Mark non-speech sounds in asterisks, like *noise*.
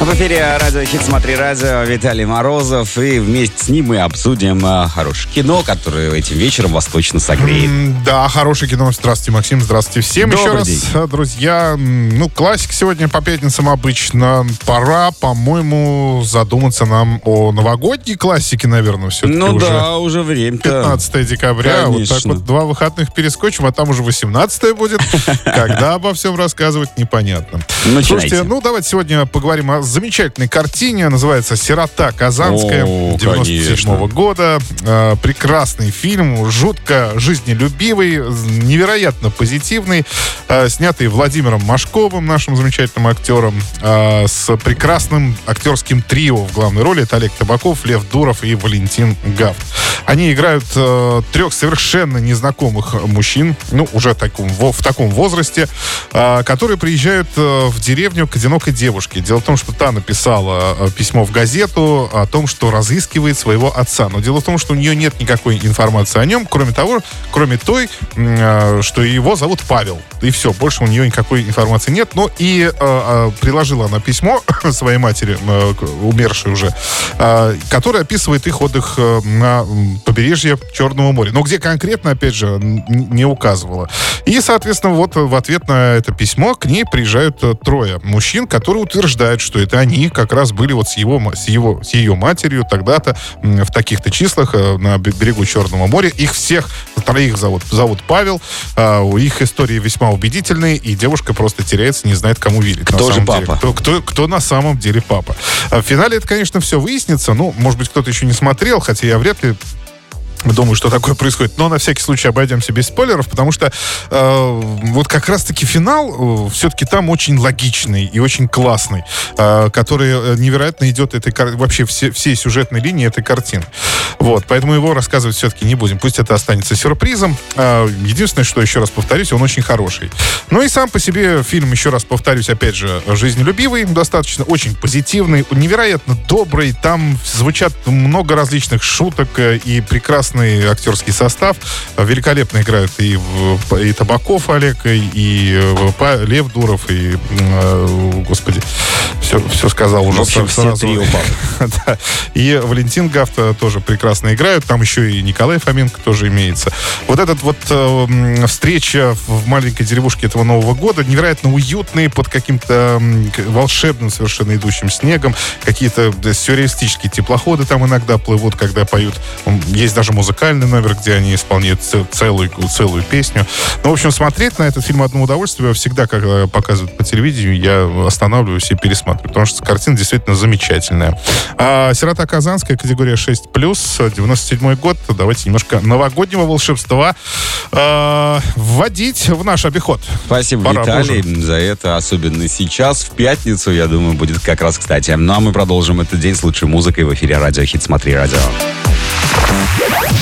В эфире радио «Хит Смотри радио» Виталий Морозов. И вместе с ним мы обсудим а, хорошее кино, которое этим вечером вас точно согреет. М, Да, хорошее кино. Здравствуйте, Максим. Здравствуйте всем. Добрый Еще раз, день. э, друзья. м, Ну, классик сегодня по пятницам обычно. Пора, по-моему, задуматься нам о новогодней классике, наверное, все-таки Ну уже. да, уже время 15 декабря. Вот так Конечно. вот два выходных перескочим, а там уже 18 будет. *laughs* Когда обо всем рассказывать, непонятно. Начинайте. Слушайте, ну давайте сегодня поговорим о замечательной картине. Называется «Сирота Казанская» О, 97 конечно. года. Э, Прекрасный фильм, жутко жизнелюбивый, невероятно позитивный. э, Снятый Владимиром Машковым, нашим замечательным актером, э, с прекрасным актерским трио в главной роли. Это Олег Табаков, Лев Дуров и Валентин Гафт. Они играют э, трех совершенно незнакомых мужчин, ну, уже таком, во- в таком возрасте, э, которые приезжают э, в деревню к одинокой девушке. Дело в том, что та написала э, письмо в газету о том, что разыскивает своего отца. Но дело в том, что у нее нет никакой информации о нем, кроме того, кроме той, э, что его зовут Павел. И все, больше у нее никакой информации нет. Но и э, приложила она письмо *laughs* своей матери, умершей уже, которое описывает их отдых на побережье Черного моря. Но где конкретно, опять же, не указывала. И, соответственно, вот в ответ на это письмо к ней приезжают трое мужчин, которые утверждают, что это они как раз были вот с его, с его, с ее матерью тогда-то в таких-то числах э, на бе- берегу Черного моря. Их всех, троих зовут, зовут Павел. А, у их истории весьма убедительные, и девушка просто теряется, не знает, кому верить. Кто же самом деле. папа? Кто, кто, кто на самом деле папа. А в финале это, конечно, все выяснится. Ну, может быть, кто-то еще не смотрел, хотя я вряд ли думаю, что такое происходит. Но на всякий случай обойдемся без спойлеров, потому что э, вот как раз-таки финал э, все-таки там очень логичный и очень классный, э, который э, невероятно идет этой вообще все, всей сюжетной линии этой картины. Вот, поэтому его рассказывать все-таки не будем. Пусть это останется сюрпризом. Э, единственное, что еще раз повторюсь, он очень хороший. Ну и сам по себе фильм, еще раз повторюсь, опять же, жизнелюбивый, достаточно очень позитивный, невероятно добрый. Там звучат много различных шуток э, и прекрасный актерский состав. Великолепно играют и, и Табаков Олег, и, э, Лев Дуров, и, э, господи, все, все сказал уже В общем, все сразу. трио папы. Да. И Валентин Гафта тоже прекрасно играют. Там еще и Николай Фоменко тоже имеется. Вот этот вот э, встреча в маленькой деревушке этого Нового года невероятно уютные, под каким-то волшебным совершенно идущим снегом. Какие-то сюрреалистические теплоходы там иногда плывут, когда поют. Есть даже музыкальный номер, где они исполняют целую, целую песню. Ну, в общем, смотреть на этот фильм одно удовольствие. Всегда, когда показывают по телевидению, я останавливаюсь и пересматриваю, потому что картина действительно замечательная. А «Сирота Казанская», категория 6+, 97 год. Давайте немножко новогоднего волшебства а, вводить в наш обиход. Спасибо, Пора Виталий, за это. Особенно сейчас, в пятницу, я думаю, будет как раз кстати. Ну а мы продолжим этот день с лучшей музыкой в эфире радио «Хит Смотри радио».